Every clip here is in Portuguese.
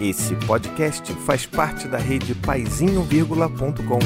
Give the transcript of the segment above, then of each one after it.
Esse podcast faz parte da rede paizinho.com.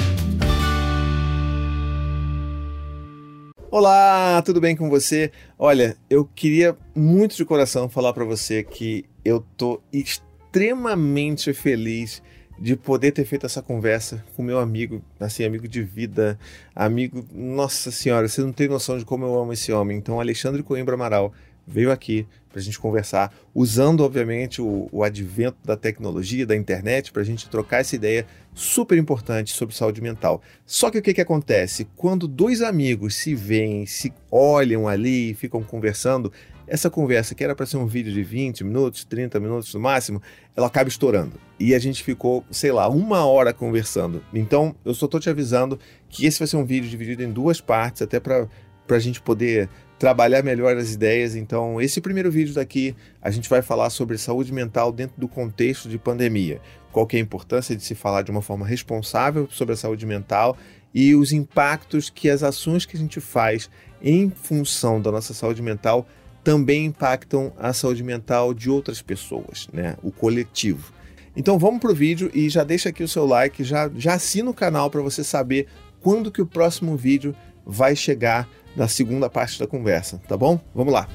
Olá, tudo bem com você? Olha, eu queria muito de coração falar para você que eu tô extremamente feliz de poder ter feito essa conversa com meu amigo, assim, amigo de vida, amigo, nossa senhora, você não tem noção de como eu amo esse homem. Então, Alexandre Coimbra Amaral veio aqui para a gente conversar, usando, obviamente, o, o advento da tecnologia, da internet, para a gente trocar essa ideia super importante sobre saúde mental. Só que o que, que acontece? Quando dois amigos se veem, se olham ali e ficam conversando, essa conversa, que era para ser um vídeo de 20 minutos, 30 minutos no máximo, ela acaba estourando. E a gente ficou, sei lá, uma hora conversando. Então, eu só estou te avisando que esse vai ser um vídeo dividido em duas partes, até para a gente poder trabalhar melhor as ideias. Então, esse primeiro vídeo daqui, a gente vai falar sobre saúde mental dentro do contexto de pandemia. Qual que é a importância de se falar de uma forma responsável sobre a saúde mental e os impactos que as ações que a gente faz em função da nossa saúde mental também impactam a saúde mental de outras pessoas, né? O coletivo. Então vamos pro vídeo e já deixa aqui o seu like, já, já assina o canal para você saber quando que o próximo vídeo vai chegar na segunda parte da conversa, tá bom? Vamos lá.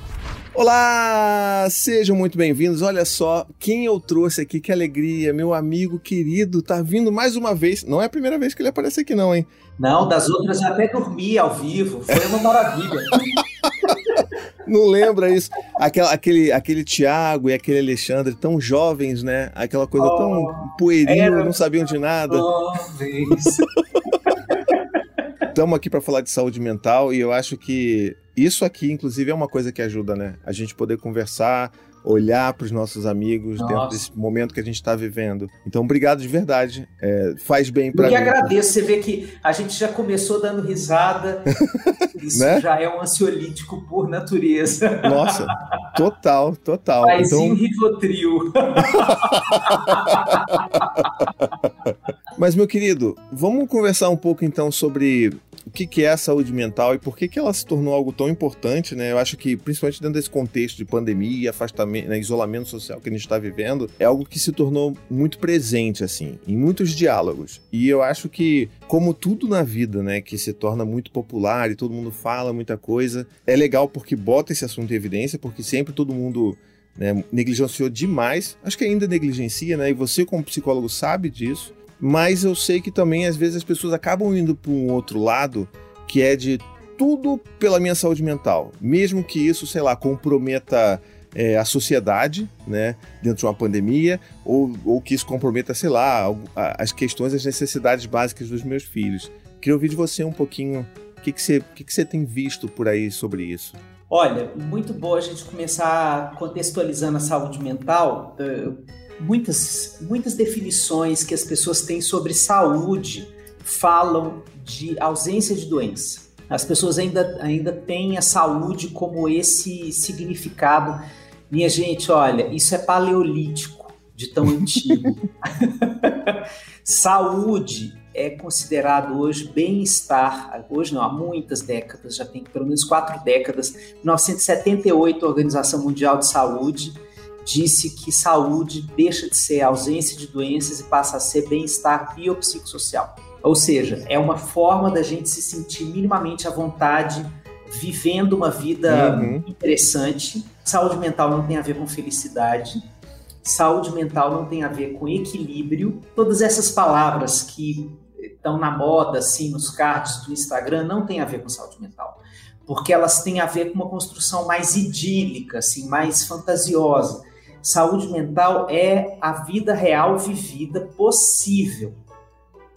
Olá, sejam muito bem-vindos. Olha só quem eu trouxe aqui, que alegria, meu amigo querido, tá vindo mais uma vez. Não é a primeira vez que ele aparece aqui, não, hein? Não, das outras eu até dormi ao vivo, foi uma maravilha. Não lembra isso? Aquela, aquele, aquele Tiago e aquele Alexandre, tão jovens, né? Aquela coisa oh, tão pueril, não sabiam de nada. Jovens. Estamos aqui para falar de saúde mental e eu acho que isso aqui, inclusive, é uma coisa que ajuda, né? A gente poder conversar, olhar para os nossos amigos Nossa. dentro desse momento que a gente está vivendo. Então, obrigado de verdade. É, faz bem para mim. Eu que agradeço. Você vê que a gente já começou dando risada. Isso né? já é um ansiolítico por natureza. Nossa, total, total. Paizinho então... Rivotril. Mas, meu querido, vamos conversar um pouco então sobre o que, que é a saúde mental e por que, que ela se tornou algo tão importante, né? Eu acho que, principalmente dentro desse contexto de pandemia, afastamento, né, isolamento social que a gente está vivendo, é algo que se tornou muito presente, assim, em muitos diálogos. E eu acho que, como tudo na vida, né, que se torna muito popular e todo mundo fala muita coisa, é legal porque bota esse assunto em evidência, porque sempre todo mundo né, negligenciou demais. Acho que ainda negligencia, né? E você, como psicólogo, sabe disso mas eu sei que também às vezes as pessoas acabam indo para um outro lado que é de tudo pela minha saúde mental, mesmo que isso, sei lá, comprometa é, a sociedade, né, dentro de uma pandemia, ou, ou que isso comprometa, sei lá, as questões, as necessidades básicas dos meus filhos. Queria ouvir de você um pouquinho o que, que, você, que, que você tem visto por aí sobre isso. Olha, muito boa a gente começar contextualizando a saúde mental. Uh muitas, muitas definições que as pessoas têm sobre saúde falam de ausência de doença. As pessoas ainda, ainda têm a saúde como esse significado. Minha gente, olha, isso é paleolítico de tão antigo. saúde é considerado hoje bem-estar, hoje não, há muitas décadas, já tem pelo menos quatro décadas, 1978, a Organização Mundial de Saúde disse que saúde deixa de ser ausência de doenças e passa a ser bem-estar biopsicossocial. Ou seja, é uma forma da gente se sentir minimamente à vontade, vivendo uma vida uhum. interessante. Saúde mental não tem a ver com felicidade. Saúde mental não tem a ver com equilíbrio. Todas essas palavras que estão na moda, assim, nos cards do Instagram, não tem a ver com saúde mental. Porque elas têm a ver com uma construção mais idílica, assim, mais fantasiosa Saúde mental é a vida real vivida possível,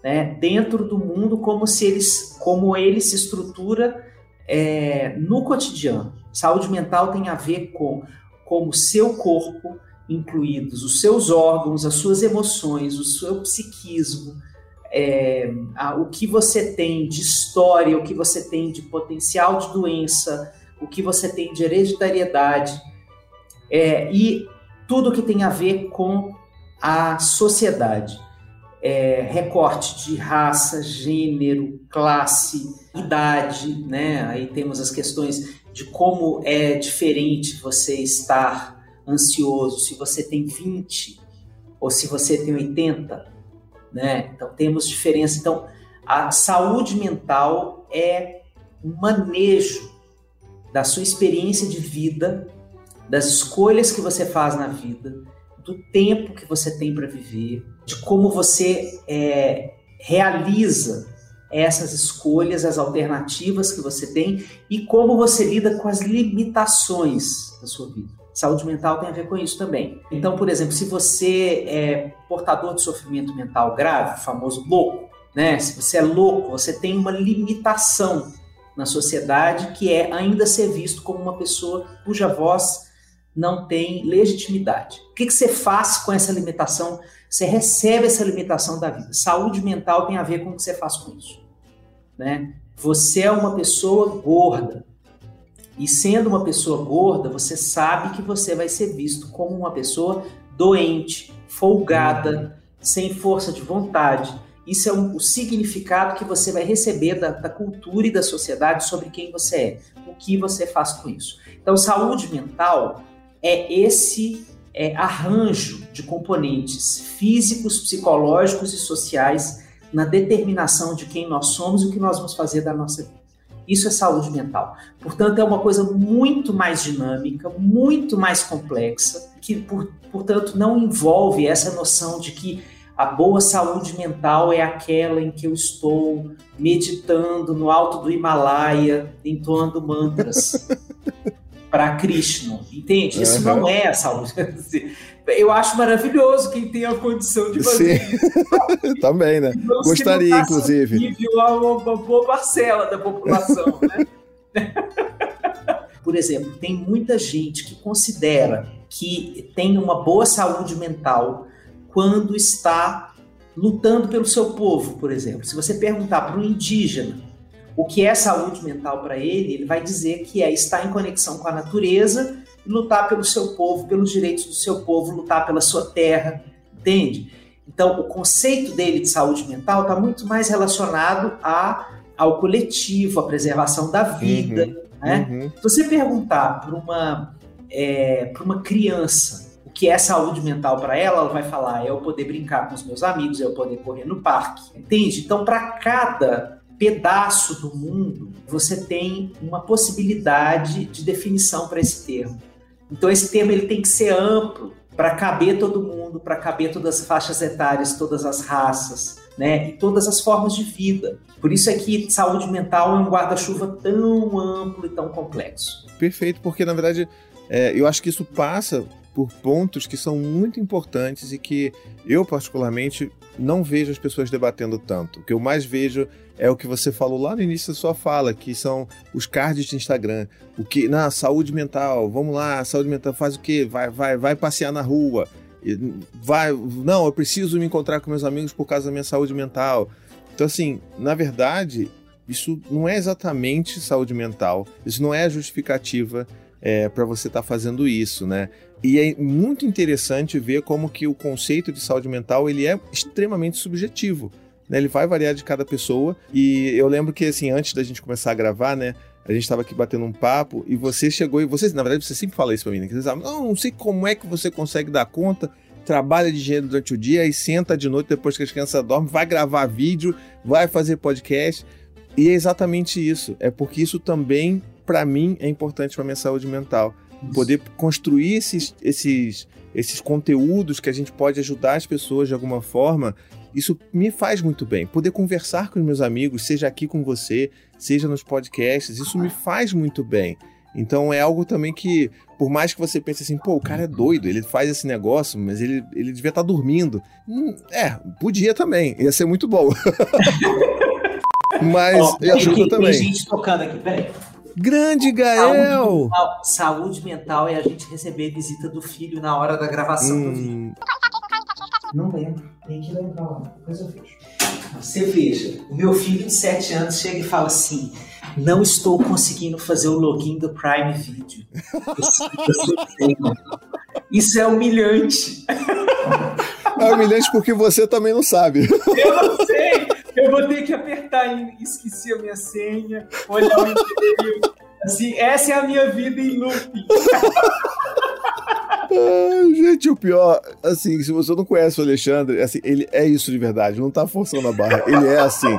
né? dentro do mundo como se eles, como ele se estrutura é, no cotidiano. Saúde mental tem a ver com como seu corpo, incluídos os seus órgãos, as suas emoções, o seu psiquismo, é, a, o que você tem de história, o que você tem de potencial de doença, o que você tem de hereditariedade. É, e tudo que tem a ver com a sociedade. É, recorte de raça, gênero, classe, idade, né? Aí temos as questões de como é diferente você estar ansioso se você tem 20 ou se você tem 80, né? Então temos diferença. Então a saúde mental é um manejo da sua experiência de vida, das escolhas que você faz na vida, do tempo que você tem para viver, de como você é, realiza essas escolhas, as alternativas que você tem e como você lida com as limitações da sua vida. Saúde mental tem a ver com isso também. Então, por exemplo, se você é portador de sofrimento mental grave, famoso louco, né? Se você é louco, você tem uma limitação na sociedade que é ainda ser visto como uma pessoa cuja voz não tem legitimidade. O que, que você faz com essa limitação? Você recebe essa limitação da vida. Saúde mental tem a ver com o que você faz com isso. Né? Você é uma pessoa gorda. E sendo uma pessoa gorda, você sabe que você vai ser visto como uma pessoa doente, folgada, sem força de vontade. Isso é um, o significado que você vai receber da, da cultura e da sociedade sobre quem você é, o que você faz com isso. Então, saúde mental é esse é, arranjo de componentes físicos, psicológicos e sociais na determinação de quem nós somos e o que nós vamos fazer da nossa vida. Isso é saúde mental. Portanto, é uma coisa muito mais dinâmica, muito mais complexa, que, por, portanto, não envolve essa noção de que a boa saúde mental é aquela em que eu estou meditando no alto do Himalaia, entoando mantras. para Krishna, entende? Isso uhum. não é a saúde. Eu acho maravilhoso quem tem a condição de fazer Sim. isso. Também, né? Então, Gostaria, inclusive. Uma, uma boa parcela da população, né? Por exemplo, tem muita gente que considera que tem uma boa saúde mental quando está lutando pelo seu povo, por exemplo. Se você perguntar para um indígena o que é saúde mental para ele, ele vai dizer que é estar em conexão com a natureza e lutar pelo seu povo, pelos direitos do seu povo, lutar pela sua terra, entende? Então, o conceito dele de saúde mental está muito mais relacionado a, ao coletivo, à preservação da vida. Uhum, né? Uhum. Se você perguntar para uma, é, uma criança o que é saúde mental para ela, ela vai falar: é eu poder brincar com os meus amigos, é eu poder correr no parque, entende? Então, para cada pedaço do mundo, você tem uma possibilidade de definição para esse termo. Então esse termo ele tem que ser amplo para caber todo mundo, para caber todas as faixas etárias, todas as raças, né, e todas as formas de vida. Por isso é que saúde mental é um guarda-chuva tão amplo e tão complexo. Perfeito, porque na verdade é, eu acho que isso passa por pontos que são muito importantes e que eu particularmente não vejo as pessoas debatendo tanto. O que eu mais vejo é o que você falou lá no início da sua fala, que são os cards de Instagram. O que, na saúde mental, vamos lá, saúde mental faz o quê? Vai, vai, vai passear na rua. Vai, não, eu preciso me encontrar com meus amigos por causa da minha saúde mental. Então assim, na verdade, isso não é exatamente saúde mental. Isso não é justificativa é, para você estar tá fazendo isso, né? E é muito interessante ver como que o conceito de saúde mental ele é extremamente subjetivo né? Ele vai variar de cada pessoa. E eu lembro que, assim, antes da gente começar a gravar, né? A gente estava aqui batendo um papo e você chegou e você, na verdade, você sempre fala isso para mim, né? Que você sabe, não, não sei como é que você consegue dar conta, trabalha de engenheiro durante o dia e senta de noite depois que as crianças dormem, vai gravar vídeo, vai fazer podcast. E é exatamente isso. É porque isso também, para mim, é importante para minha saúde mental. Poder construir esses, esses, esses conteúdos que a gente pode ajudar as pessoas de alguma forma isso me faz muito bem. Poder conversar com os meus amigos, seja aqui com você, seja nos podcasts, isso me faz muito bem. Então é algo também que, por mais que você pense assim, pô, o cara é doido, ele faz esse negócio, mas ele, ele devia estar tá dormindo. Hum, é, podia também, ia ser muito bom. mas oh, ajuda também. Tem gente tocando aqui, peraí. Grande Gael! Saúde mental, saúde mental, é a gente receber visita do filho na hora da gravação hum. do vídeo. Não lembro. Tem que lembrar. Depois eu vejo. Você veja, o meu filho de 7 anos chega e fala assim: não estou conseguindo fazer o login do Prime Video. Isso é humilhante. É humilhante porque você também não sabe. Eu não sei. Eu vou ter que apertar e esqueci a minha senha, olhar o e-mail. Assim, essa é a minha vida em. Ai, gente, o pior, assim, se você não conhece o Alexandre, assim, ele é isso de verdade, não tá forçando a barra, ele é assim.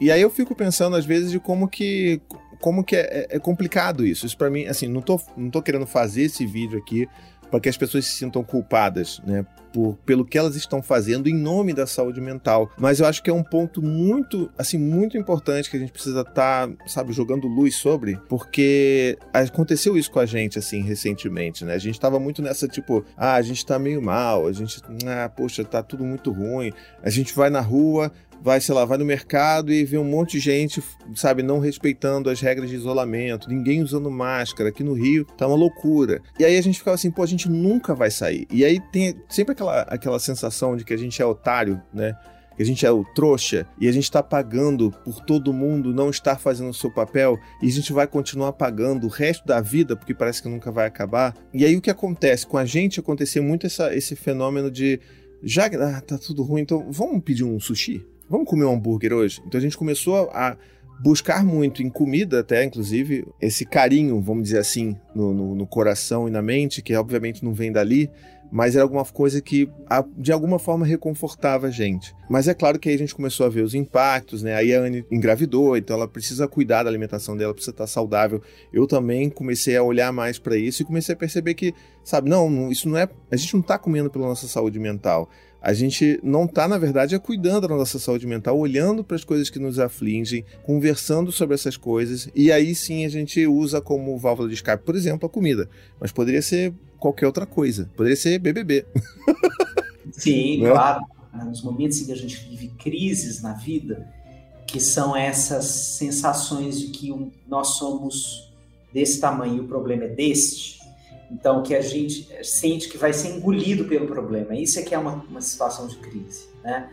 e aí eu fico pensando, às vezes, de como que como que é, é, é complicado isso. Isso para mim, assim, não tô, não tô querendo fazer esse vídeo aqui para que as pessoas se sintam culpadas, né? Por, pelo que elas estão fazendo em nome da saúde mental. Mas eu acho que é um ponto muito, assim, muito importante que a gente precisa estar, tá, sabe, jogando luz sobre, porque aconteceu isso com a gente, assim, recentemente, né? A gente tava muito nessa, tipo, ah, a gente tá meio mal, a gente, ah, poxa, tá tudo muito ruim. A gente vai na rua, vai, sei lá, vai no mercado e vê um monte de gente, sabe, não respeitando as regras de isolamento, ninguém usando máscara. Aqui no Rio tá uma loucura. E aí a gente ficava assim, pô, a gente nunca vai sair. E aí tem sempre aquela, aquela sensação de que a gente é otário, né? que a gente é o trouxa e a gente está pagando por todo mundo não estar fazendo o seu papel e a gente vai continuar pagando o resto da vida porque parece que nunca vai acabar. E aí o que acontece? Com a gente acontecia muito essa, esse fenômeno de já ah, tá tudo ruim, então vamos pedir um sushi? Vamos comer um hambúrguer hoje? Então a gente começou a buscar muito em comida, até inclusive, esse carinho, vamos dizer assim, no, no, no coração e na mente, que obviamente não vem dali, mas era alguma coisa que de alguma forma reconfortava a gente. Mas é claro que aí a gente começou a ver os impactos, né? Aí a Anne engravidou, então ela precisa cuidar da alimentação dela, precisa estar saudável. Eu também comecei a olhar mais para isso e comecei a perceber que, sabe, não, isso não é, a gente não está comendo pela nossa saúde mental a gente não está, na verdade, é cuidando da nossa saúde mental, olhando para as coisas que nos afligem, conversando sobre essas coisas, e aí sim a gente usa como válvula de escape, por exemplo, a comida. Mas poderia ser qualquer outra coisa, poderia ser BBB. Sim, né? claro. Nos momentos em que a gente vive crises na vida, que são essas sensações de que nós somos desse tamanho e o problema é deste, então, que a gente sente que vai ser engolido pelo problema. Isso é que é uma, uma situação de crise, né?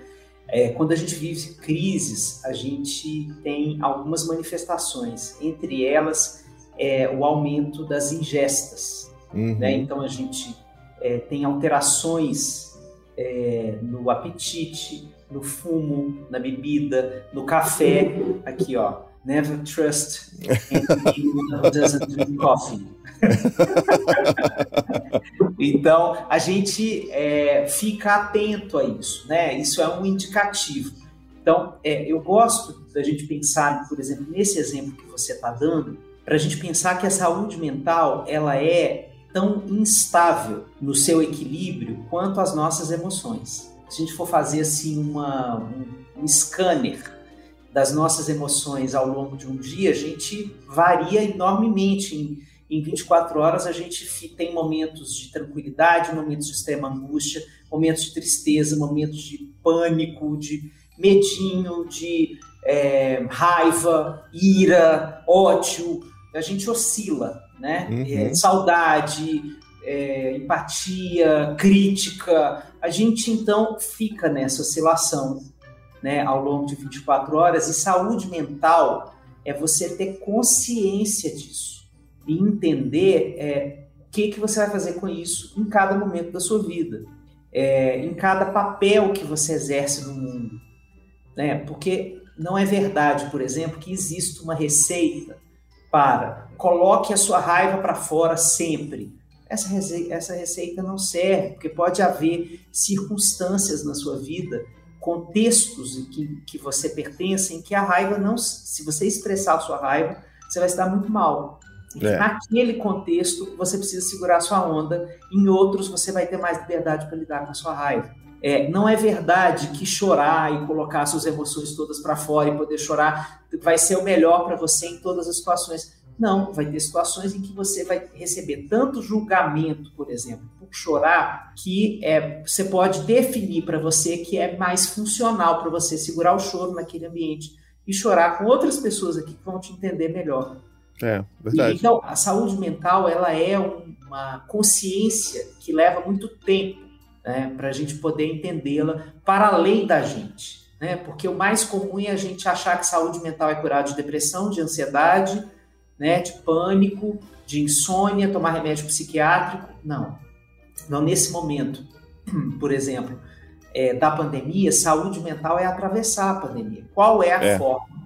É, quando a gente vive crises, a gente tem algumas manifestações, entre elas é, o aumento das ingestas. Uhum. Né? Então a gente é, tem alterações é, no apetite, no fumo, na bebida, no café. Aqui, ó. Never trust anyone who doesn't drink coffee. então, a gente é, fica atento a isso, né? Isso é um indicativo. Então, é, eu gosto da gente pensar, por exemplo, nesse exemplo que você está dando, para a gente pensar que a saúde mental ela é tão instável no seu equilíbrio quanto as nossas emoções. Se a gente for fazer assim uma, um, um scanner das nossas emoções ao longo de um dia, a gente varia enormemente em em 24 horas a gente tem momentos de tranquilidade, momentos de extrema angústia, momentos de tristeza, momentos de pânico, de medinho, de é, raiva, ira, ódio. A gente oscila, né? Uhum. É, saudade, é, empatia, crítica. A gente então fica nessa oscilação né, ao longo de 24 horas e saúde mental é você ter consciência disso e entender é, o que, que você vai fazer com isso em cada momento da sua vida, é, em cada papel que você exerce no mundo. Né? Porque não é verdade, por exemplo, que existe uma receita para coloque a sua raiva para fora sempre. Essa receita, essa receita não serve, porque pode haver circunstâncias na sua vida, contextos em que, que você pertence, em que a raiva não. Se você expressar a sua raiva, você vai estar muito mal. É. Naquele contexto, você precisa segurar a sua onda, em outros, você vai ter mais liberdade para lidar com a sua raiva. É, não é verdade que chorar e colocar suas emoções todas para fora e poder chorar vai ser o melhor para você em todas as situações. Não, vai ter situações em que você vai receber tanto julgamento, por exemplo, por chorar, que é, você pode definir para você que é mais funcional para você segurar o choro naquele ambiente e chorar com outras pessoas aqui que vão te entender melhor. É, verdade. E, então, a saúde mental, ela é uma consciência que leva muito tempo né, para a gente poder entendê-la para além da gente. Né? Porque o mais comum é a gente achar que saúde mental é curar de depressão, de ansiedade, né, de pânico, de insônia, tomar remédio psiquiátrico. Não. Não nesse momento. Por exemplo, é, da pandemia, saúde mental é atravessar a pandemia. Qual é a é. forma?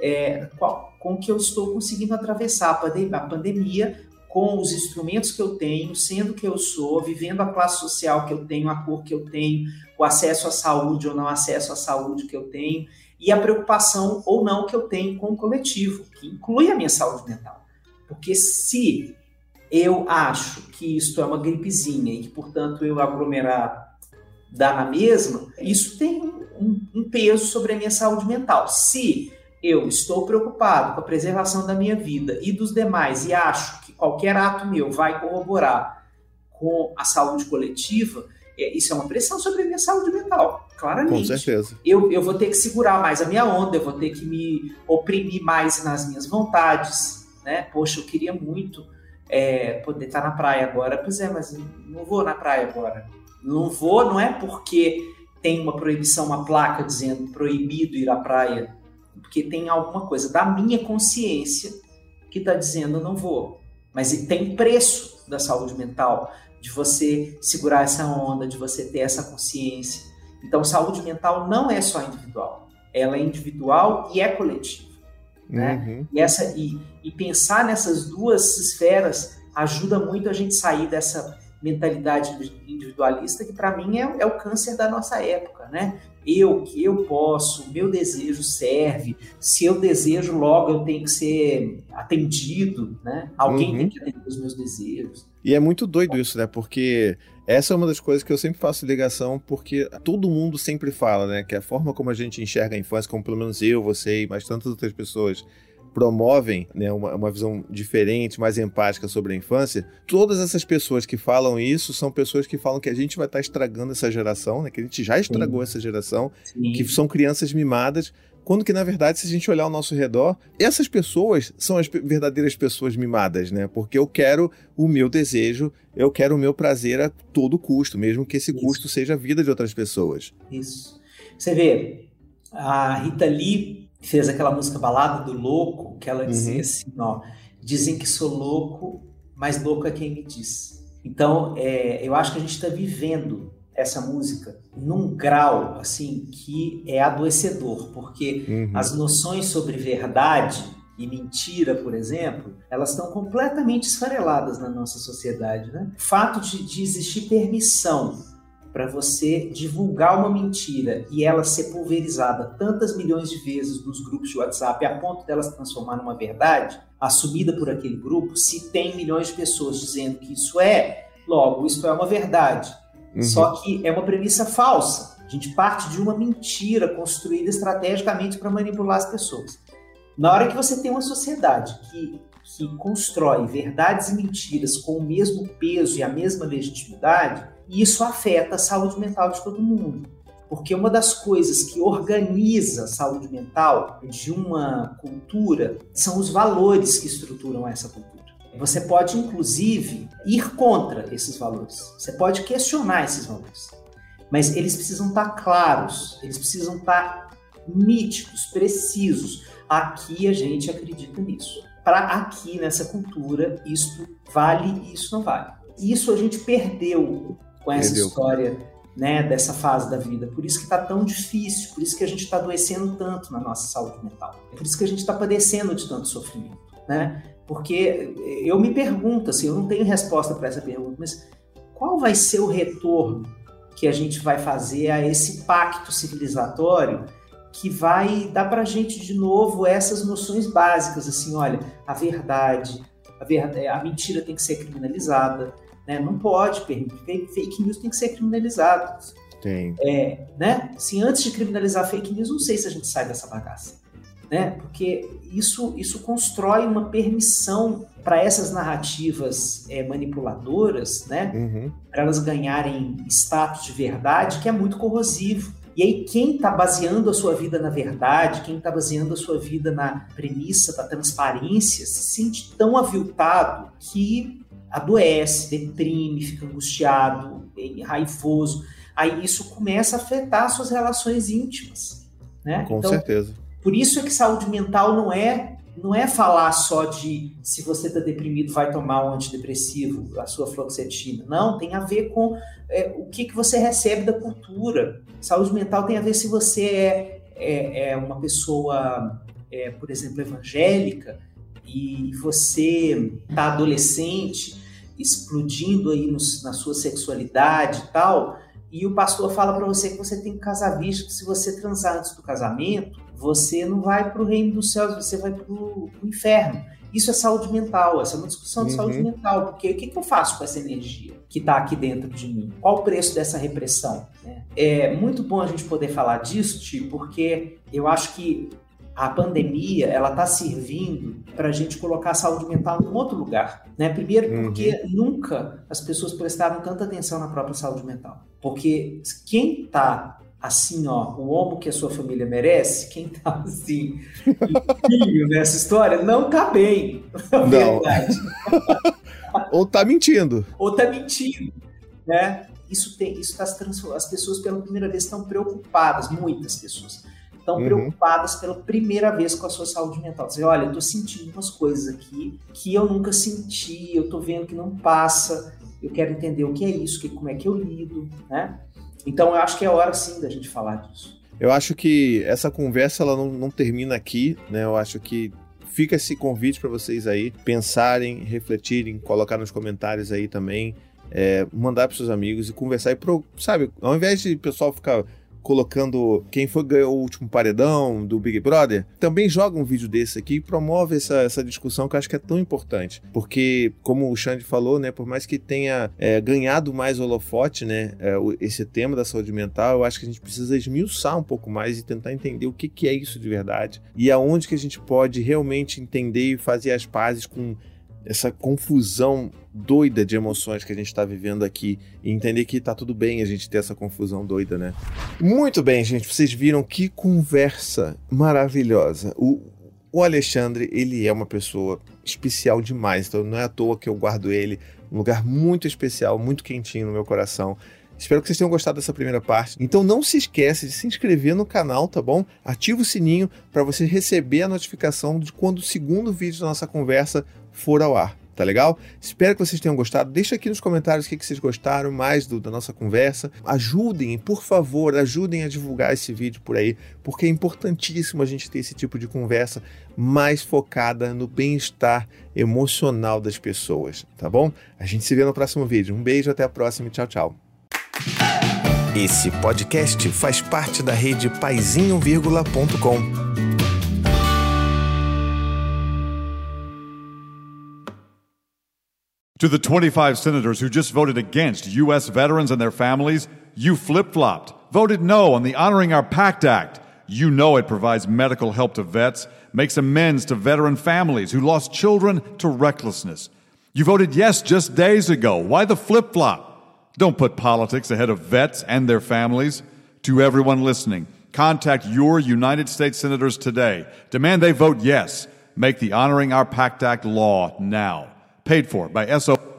É, qual, com que eu estou conseguindo atravessar a pandemia, com os instrumentos que eu tenho, sendo que eu sou, vivendo a classe social que eu tenho, a cor que eu tenho, o acesso à saúde ou não acesso à saúde que eu tenho, e a preocupação ou não que eu tenho com o coletivo, que inclui a minha saúde mental. Porque se eu acho que isto é uma gripezinha e que, portanto, eu aglomerar dá na mesma, isso tem um, um peso sobre a minha saúde mental. Se eu estou preocupado com a preservação da minha vida e dos demais e acho que qualquer ato meu vai corroborar com a saúde coletiva, isso é uma pressão sobre a minha saúde mental, claramente. Com certeza. Eu, eu vou ter que segurar mais a minha onda, eu vou ter que me oprimir mais nas minhas vontades, né? Poxa, eu queria muito é, poder estar na praia agora. Pois é, mas não vou na praia agora. Não vou, não é porque tem uma proibição, uma placa dizendo proibido ir à praia porque tem alguma coisa da minha consciência que está dizendo não vou. Mas tem preço da saúde mental, de você segurar essa onda, de você ter essa consciência. Então, saúde mental não é só individual, ela é individual e é coletiva. Né? Uhum. E, essa, e, e pensar nessas duas esferas ajuda muito a gente sair dessa mentalidade individualista que para mim é, é, o câncer da nossa época, né? eu, que eu posso, meu desejo serve, se eu desejo logo eu tenho que ser atendido, né? Alguém uhum. tem que atender os meus desejos. E é muito doido isso, né? Porque essa é uma das coisas que eu sempre faço ligação, porque todo mundo sempre fala, né? Que a forma como a gente enxerga a infância, como pelo menos eu, você e mais tantas outras pessoas promovem né, uma, uma visão diferente, mais empática sobre a infância, todas essas pessoas que falam isso são pessoas que falam que a gente vai estar estragando essa geração, né, que a gente já estragou Sim. essa geração, Sim. que são crianças mimadas, quando que, na verdade, se a gente olhar ao nosso redor, essas pessoas são as verdadeiras pessoas mimadas, né? Porque eu quero o meu desejo, eu quero o meu prazer a todo custo, mesmo que esse Isso. custo seja a vida de outras pessoas. Isso. Você vê, a Rita Lee fez aquela música Balada do Louco, que ela dizia uhum. assim, ó, dizem que sou louco, mas louco é quem me diz. Então, é, eu acho que a gente está vivendo essa música num grau assim que é adoecedor, porque uhum. as noções sobre verdade e mentira, por exemplo, elas estão completamente esfareladas na nossa sociedade. Né? O fato de, de existir permissão para você divulgar uma mentira e ela ser pulverizada tantas milhões de vezes nos grupos de WhatsApp a ponto dela se transformar numa verdade, assumida por aquele grupo, se tem milhões de pessoas dizendo que isso é, logo, isso é uma verdade. Uhum. Só que é uma premissa falsa. A gente parte de uma mentira construída estrategicamente para manipular as pessoas. Na hora que você tem uma sociedade que, que constrói verdades e mentiras com o mesmo peso e a mesma legitimidade, e isso afeta a saúde mental de todo mundo. Porque uma das coisas que organiza a saúde mental de uma cultura são os valores que estruturam essa cultura. Você pode, inclusive, ir contra esses valores. Você pode questionar esses valores. Mas eles precisam estar claros, eles precisam estar nítidos, precisos. Aqui a gente acredita nisso. Para aqui, nessa cultura, isto vale e isso não vale. Isso a gente perdeu com essa Entendeu? história né, dessa fase da vida. Por isso que está tão difícil, por isso que a gente está adoecendo tanto na nossa saúde mental. Por isso que a gente está padecendo de tanto sofrimento. Né? Porque eu me pergunto, assim, eu não tenho resposta para essa pergunta, mas qual vai ser o retorno que a gente vai fazer a esse pacto civilizatório que vai dar para a gente de novo essas noções básicas, assim, olha, a verdade, a, verdade, a mentira tem que ser criminalizada, né? Não pode permitir. Fake news tem que ser criminalizado. Tem. É, né? Se antes de criminalizar fake news, não sei se a gente sai dessa bagaça. Né? Porque isso, isso constrói uma permissão para essas narrativas é, manipuladoras, né? Uhum. Para elas ganharem status de verdade, que é muito corrosivo. E aí, quem está baseando a sua vida na verdade, quem está baseando a sua vida na premissa da transparência, se sente tão aviltado que adoece, deprime, fica angustiado, raivoso. Aí isso começa a afetar suas relações íntimas. Né? Com então, certeza. Por isso é que saúde mental não é não é falar só de se você está deprimido vai tomar um antidepressivo, a sua fluoxetina. Não, tem a ver com é, o que, que você recebe da cultura. Saúde mental tem a ver se você é, é, é uma pessoa, é, por exemplo, evangélica, e você tá adolescente, explodindo aí no, na sua sexualidade e tal, e o pastor fala para você que você tem que casar visto que se você transar antes do casamento, você não vai para o reino dos céus, você vai para o inferno. Isso é saúde mental, essa é uma discussão de uhum. saúde mental, porque o que, que eu faço com essa energia que está aqui dentro de mim? Qual o preço dessa repressão? É muito bom a gente poder falar disso, Ti, porque eu acho que a pandemia ela está servindo para a gente colocar a saúde mental em outro lugar. Né? Primeiro, porque uhum. nunca as pessoas prestaram tanta atenção na própria saúde mental. Porque quem está assim, ó, o homo que a sua família merece, quem tá assim, nessa história, não tá bem. Não. Verdade. Ou tá mentindo. Ou tá mentindo, né? Isso tem, isso tá se transformando. As pessoas pela primeira vez estão preocupadas, muitas pessoas estão uhum. preocupadas pela primeira vez com a sua saúde mental. Dizer, olha, eu tô sentindo umas coisas aqui que eu nunca senti, eu tô vendo que não passa, eu quero entender o que é isso, que, como é que eu lido, né? Então eu acho que é hora sim da gente falar disso. Eu acho que essa conversa ela não, não termina aqui, né? Eu acho que fica esse convite para vocês aí pensarem, refletirem, colocar nos comentários aí também, é, mandar para seus amigos e conversar e pro, sabe, ao invés de o pessoal ficar colocando quem foi ganhou o último paredão do Big Brother, também joga um vídeo desse aqui e promove essa, essa discussão que eu acho que é tão importante. Porque, como o Xande falou, né, por mais que tenha é, ganhado mais holofote, né, é, esse tema da saúde mental, eu acho que a gente precisa esmiuçar um pouco mais e tentar entender o que, que é isso de verdade e aonde que a gente pode realmente entender e fazer as pazes com essa confusão doida de emoções que a gente está vivendo aqui e entender que tá tudo bem a gente ter essa confusão doida, né? Muito bem, gente, vocês viram que conversa maravilhosa. O, o Alexandre, ele é uma pessoa especial demais, então não é à toa que eu guardo ele um lugar muito especial, muito quentinho no meu coração. Espero que vocês tenham gostado dessa primeira parte. Então não se esqueça de se inscrever no canal, tá bom? Ativa o sininho para você receber a notificação de quando o segundo vídeo da nossa conversa for ao ar. Tá legal? Espero que vocês tenham gostado. Deixa aqui nos comentários o que, vocês gostaram mais do, da nossa conversa. Ajudem, por favor, ajudem a divulgar esse vídeo por aí, porque é importantíssimo a gente ter esse tipo de conversa mais focada no bem-estar emocional das pessoas, tá bom? A gente se vê no próximo vídeo. Um beijo, até a próxima e tchau, tchau. Esse podcast faz parte da rede paizinho.com. To the 25 senators who just voted against U.S. veterans and their families, you flip flopped, voted no on the Honoring Our Pact Act. You know it provides medical help to vets, makes amends to veteran families who lost children to recklessness. You voted yes just days ago. Why the flip flop? Don't put politics ahead of vets and their families. To everyone listening, contact your United States senators today. Demand they vote yes. Make the Honoring Our Pact Act law now paid for by SO.